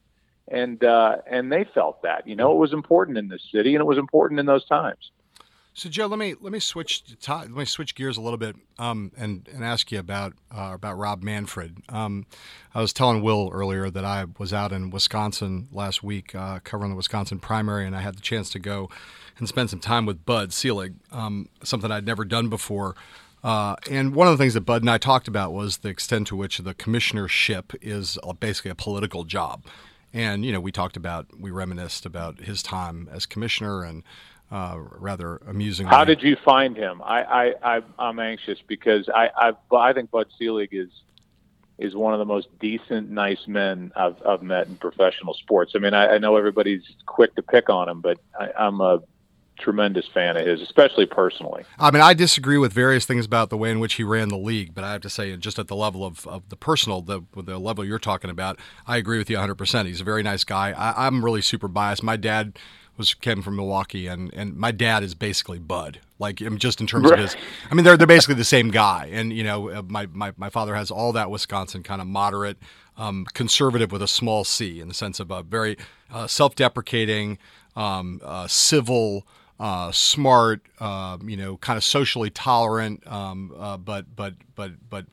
and uh, and they felt that you know it was important in this city and it was important in those times. So Joe, let me let me switch let me switch gears a little bit um, and and ask you about uh, about Rob Manfred. Um, I was telling Will earlier that I was out in Wisconsin last week uh, covering the Wisconsin primary, and I had the chance to go and spend some time with Bud Selig, um, something I'd never done before. Uh, and one of the things that Bud and I talked about was the extent to which the commissionership is basically a political job. And you know, we talked about, we reminisced about his time as commissioner, and uh, rather amusing. How did you find him? I, I, I am anxious because I, I, I think Bud Selig is is one of the most decent, nice men I've, I've met in professional sports. I mean, I, I know everybody's quick to pick on him, but I, I'm a tremendous fan of his, especially personally. I mean, I disagree with various things about the way in which he ran the league, but I have to say, just at the level of, of the personal, the, the level you're talking about, I agree with you 100%. He's a very nice guy. I, I'm really super biased. My dad was came from Milwaukee, and, and my dad is basically Bud. Like just in terms of his, I mean, they're they're basically the same guy. And you know, uh, my my, my father has all that Wisconsin kind of moderate, um, conservative with a small c, in the sense of a very uh, self-deprecating, um, uh, civil uh, smart, uh, you know, kind of socially tolerant, um, uh, but but but but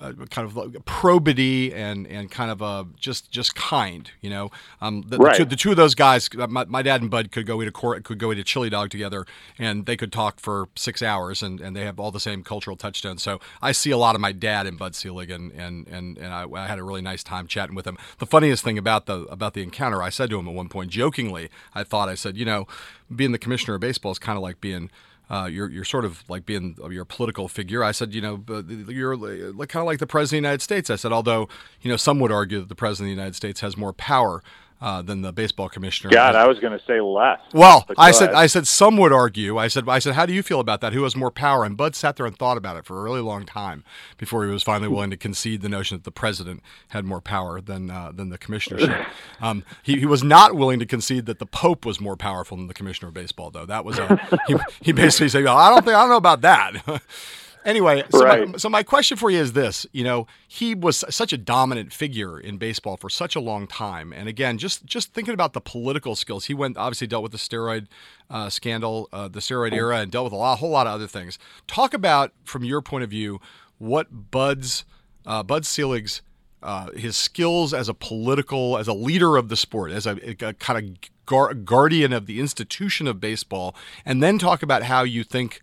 uh, kind of probity and and kind of a just just kind, you know. Um, the, right. the, two, the, two, of those guys, uh, my, my, dad and Bud could go eat a court, could go eat a chili dog together, and they could talk for six hours, and, and they have all the same cultural touchstones. So I see a lot of my dad and Bud Selig, and and and, and I, I, had a really nice time chatting with him. The funniest thing about the about the encounter, I said to him at one point jokingly, I thought I said, you know, being the commissioner of baseball is kind of like being uh, you're you're sort of like being your political figure. I said, you know, you're kind of like the president of the United States. I said, although you know some would argue that the president of the United States has more power uh, than the baseball commissioner. God, I was going to say less. Well, I said, ahead. I said some would argue. I said, I said, how do you feel about that? Who has more power? And Bud sat there and thought about it for a really long time before he was finally willing to concede the notion that the president had more power than uh, than the commissionership. Um, he, he was not willing to concede that the Pope was more powerful than the commissioner of baseball, though. That was a, he, he basically said, well, I don't think I don't know about that. Anyway, so, right. my, so my question for you is this: you know, he was such a dominant figure in baseball for such a long time, and again, just just thinking about the political skills, he went obviously dealt with the steroid uh, scandal, uh, the steroid era, and dealt with a, lot, a whole lot of other things. Talk about from your point of view what Bud's uh, Bud Selig's uh, his skills as a political, as a leader of the sport, as a, a kind of gar- guardian of the institution of baseball, and then talk about how you think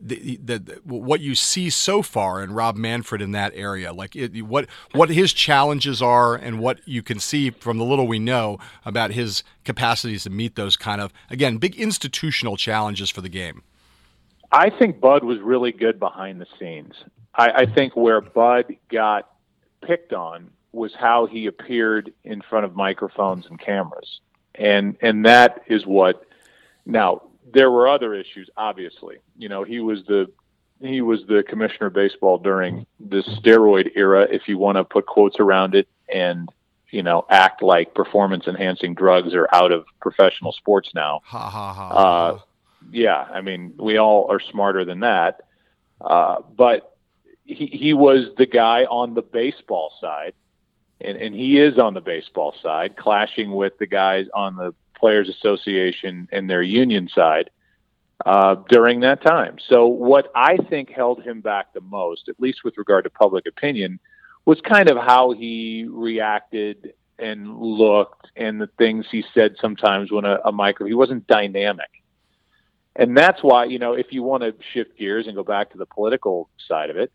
the, the, the, what you see so far in Rob Manfred in that area, like it, what what his challenges are, and what you can see from the little we know about his capacities to meet those kind of again big institutional challenges for the game. I think Bud was really good behind the scenes. I, I think where Bud got picked on was how he appeared in front of microphones and cameras, and and that is what now there were other issues, obviously. You know, he was the he was the commissioner of baseball during the steroid era, if you want to put quotes around it, and you know, act like performance enhancing drugs are out of professional sports now. Ha ha ha. Uh, yeah, I mean, we all are smarter than that. Uh, but he, he was the guy on the baseball side, and, and he is on the baseball side, clashing with the guys on the Players Association and their union side uh, during that time. So, what I think held him back the most, at least with regard to public opinion, was kind of how he reacted and looked and the things he said sometimes when a, a micro, he wasn't dynamic. And that's why, you know, if you want to shift gears and go back to the political side of it,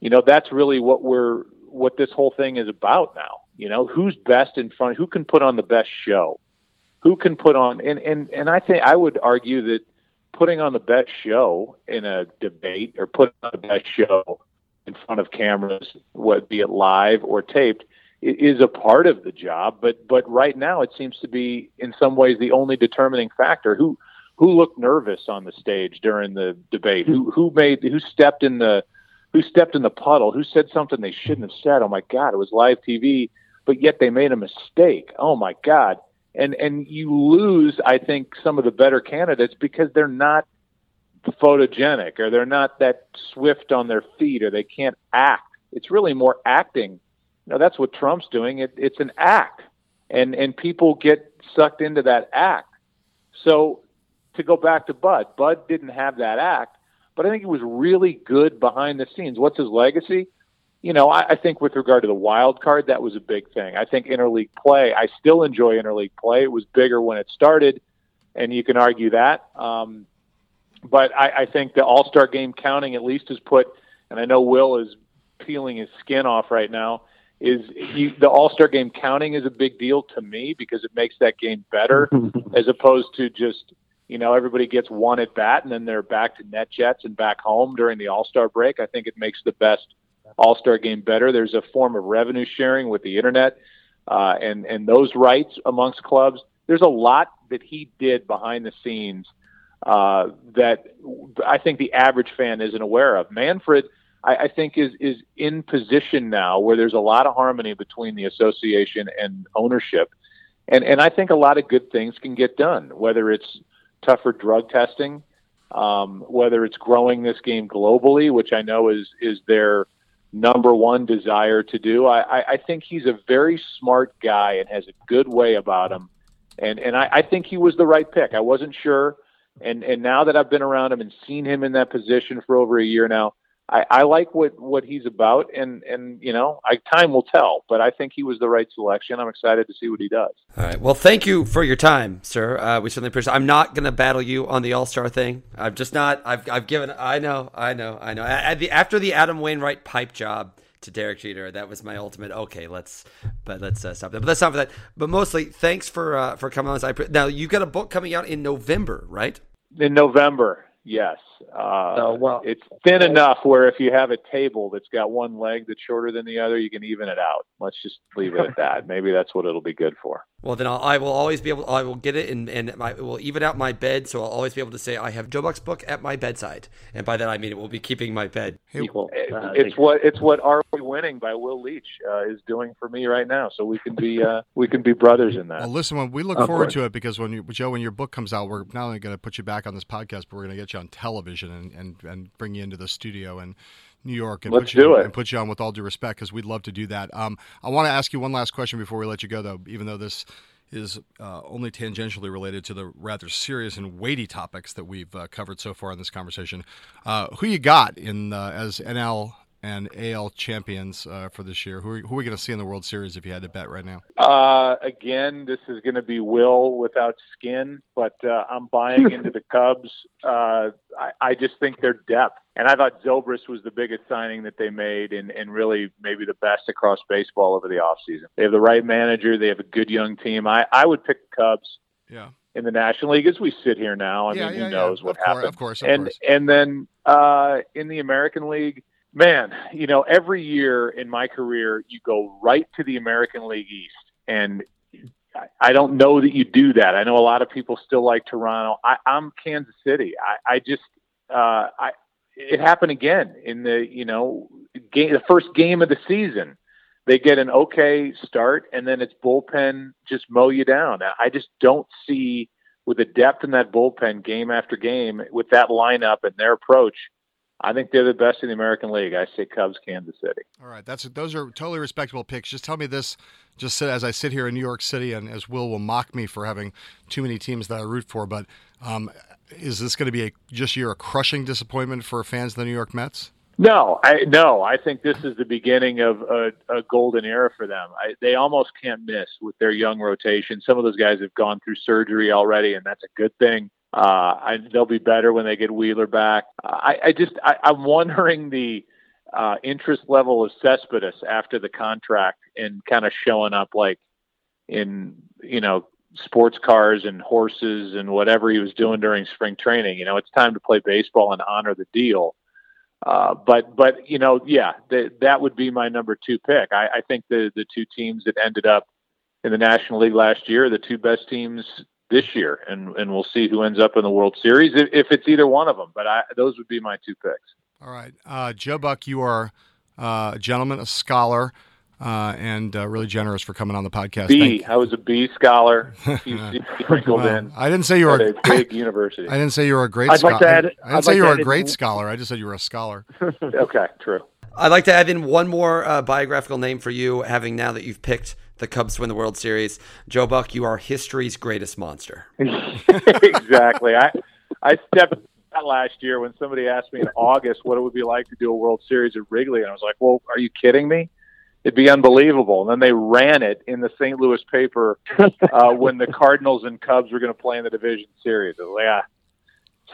you know, that's really what we're, what this whole thing is about now. You know, who's best in front, who can put on the best show? Who can put on and and and I think I would argue that putting on the best show in a debate or putting on the best show in front of cameras, whether be it live or taped, is a part of the job. But but right now it seems to be in some ways the only determining factor. Who who looked nervous on the stage during the debate? Who who made who stepped in the who stepped in the puddle? Who said something they shouldn't have said? Oh my God, it was live TV, but yet they made a mistake. Oh my God. And and you lose, I think, some of the better candidates because they're not photogenic or they're not that swift on their feet or they can't act. It's really more acting. You know, that's what Trump's doing. It, it's an act. And and people get sucked into that act. So to go back to Bud, Bud didn't have that act, but I think he was really good behind the scenes. What's his legacy? You know, I, I think with regard to the wild card, that was a big thing. I think interleague play, I still enjoy interleague play. It was bigger when it started, and you can argue that. Um, but I, I think the All Star game counting at least has put, and I know Will is peeling his skin off right now. Is he, the All Star game counting is a big deal to me because it makes that game better as opposed to just you know everybody gets one at bat and then they're back to NetJets and back home during the All Star break. I think it makes the best All Star game better. There's a form of revenue sharing with the internet uh, and and those rights amongst clubs. There's a lot that he did behind the scenes uh, that I think the average fan isn't aware of. Manfred, I, I think, is is in position now where there's a lot of harmony between the association and ownership, and and I think a lot of good things can get done. Whether it's tougher drug testing, um, whether it's growing this game globally, which I know is is their number one desire to do. I, I I think he's a very smart guy and has a good way about him, and and I, I think he was the right pick. I wasn't sure and and now that I've been around him and seen him in that position for over a year now, I, I like what what he's about, and and you know, I time will tell. But I think he was the right selection. I'm excited to see what he does. All right. Well, thank you for your time, sir. Uh, we certainly appreciate. I'm not going to battle you on the All Star thing. I'm just not. I've I've given. I know. I know. I know. At the, after the Adam Wainwright pipe job to Derek Jeter. That was my ultimate. Okay, let's but let's uh, stop that. But that's not for that. But mostly, thanks for uh, for coming on. this i Now you got a book coming out in November, right? In November, yes. Uh, oh, well, it's thin enough where if you have a table that's got one leg that's shorter than the other, you can even it out. Let's just leave it at that. Maybe that's what it'll be good for. Well, then I'll, I will always be able. I will get it and and my, it will even out my bed, so I'll always be able to say I have Joe Buck's book at my bedside, and by that I mean it will be keeping my bed equal. Uh, it's what it's what Are We Winning by Will Leitch uh, is doing for me right now. So we can be uh, we can be brothers in that. Well, listen, we look of forward course. to it because when you, Joe, when your book comes out, we're not only going to put you back on this podcast, but we're going to get you on television and, and and bring you into the studio and New York and Let's put you do it. and put you on with all due respect because we'd love to do that. Um, I want to ask you one last question before we let you go, though, even though this is uh, only tangentially related to the rather serious and weighty topics that we've uh, covered so far in this conversation. Uh, who you got in uh, as NL and AL champions uh, for this year? Who are, who are we going to see in the World Series if you had to bet right now? Uh, again, this is going to be Will without skin, but I'm buying into the Cubs. I, I just think their depth and I thought Zobrist was the biggest signing that they made and, and really maybe the best across baseball over the offseason. They have the right manager. They have a good young team. I, I would pick the Cubs. Yeah. In the National League, as we sit here now, I yeah, mean, yeah, who knows yeah. what happens? Of course, of and course. and then uh, in the American League, man, you know, every year in my career, you go right to the American League East, and I don't know that you do that. I know a lot of people still like Toronto. I, I'm Kansas City. I, I just uh, I it happened again in the you know game the first game of the season. They get an okay start, and then it's bullpen just mow you down. I just don't see with the depth in that bullpen game after game with that lineup and their approach. I think they're the best in the American League. I say Cubs, Kansas City. All right, that's those are totally respectable picks. Just tell me this, just as I sit here in New York City, and as Will will mock me for having too many teams that I root for, but um, is this going to be a just year a crushing disappointment for fans of the New York Mets? No, I no. I think this is the beginning of a, a golden era for them. I, they almost can't miss with their young rotation. Some of those guys have gone through surgery already, and that's a good thing. Uh, I, they'll be better when they get Wheeler back. I, I just I, I'm wondering the uh, interest level of Cespedes after the contract and kind of showing up like in you know sports cars and horses and whatever he was doing during spring training. You know, it's time to play baseball and honor the deal. Uh, but but you know, yeah, the, that would be my number two pick. I, I think the the two teams that ended up in the National League last year, the two best teams this year, and and we'll see who ends up in the World Series if, if it's either one of them. But I, those would be my two picks. All right, uh, Joe Buck, you are uh, a gentleman, a scholar. Uh, and uh, really generous for coming on the podcast. B. I was a B scholar. sprinkled well, in. I didn't say you were a big university. I didn't say you were a great I'd scholar. like to add- I didn't I'd say like you to were add a in- great scholar. I just said you were a scholar. okay, true. I'd like to add in one more uh, biographical name for you, having now that you've picked the Cubs win the World Series. Joe Buck, you are history's greatest monster. exactly. I I stepped out last year when somebody asked me in August what it would be like to do a World Series at Wrigley, and I was like, "Well, are you kidding me? It'd be unbelievable." And then they ran it in the St. Louis paper uh, when the Cardinals and Cubs were going to play in the division series. I like, "Ah."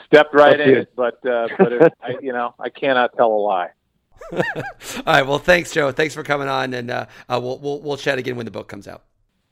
Stepped right in it, but uh, but it, I, you know I cannot tell a lie. All right. Well, thanks, Joe. Thanks for coming on, and uh, uh, we'll, we'll we'll chat again when the book comes out.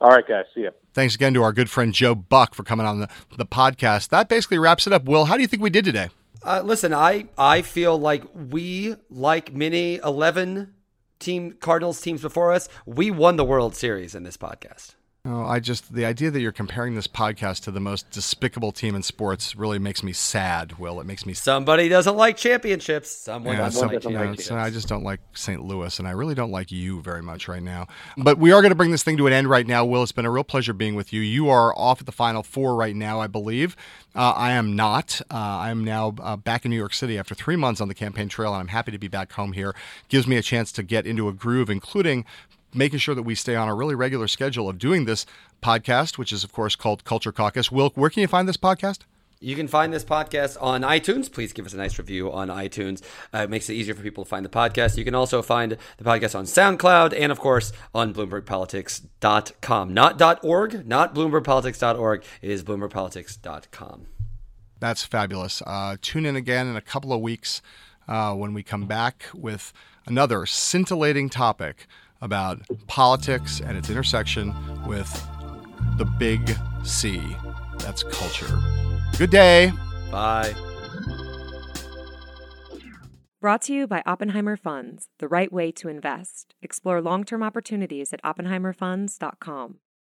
All right, guys. See you. Thanks again to our good friend Joe Buck for coming on the, the podcast. That basically wraps it up. Will, how do you think we did today? Uh, listen, I I feel like we, like many eleven team Cardinals teams before us, we won the World Series in this podcast. Oh, I just the idea that you're comparing this podcast to the most despicable team in sports really makes me sad. Will it makes me. Somebody doesn't like championships. Someone Yeah, doesn't like championships. I just don't like St. Louis, and I really don't like you very much right now. But we are going to bring this thing to an end right now. Will, it's been a real pleasure being with you. You are off at the Final Four right now, I believe. Uh, I am not. Uh, I am now uh, back in New York City after three months on the campaign trail, and I'm happy to be back home here. Gives me a chance to get into a groove, including making sure that we stay on a really regular schedule of doing this podcast, which is, of course, called Culture Caucus. Will, where can you find this podcast? You can find this podcast on iTunes. Please give us a nice review on iTunes. Uh, it makes it easier for people to find the podcast. You can also find the podcast on SoundCloud and, of course, on BloombergPolitics.com. Not .org, not BloombergPolitics.org. It is BloombergPolitics.com. That's fabulous. Uh, tune in again in a couple of weeks uh, when we come back with another scintillating topic about politics and its intersection with the big C. That's culture. Good day. Bye. Brought to you by Oppenheimer Funds, the right way to invest. Explore long term opportunities at oppenheimerfunds.com.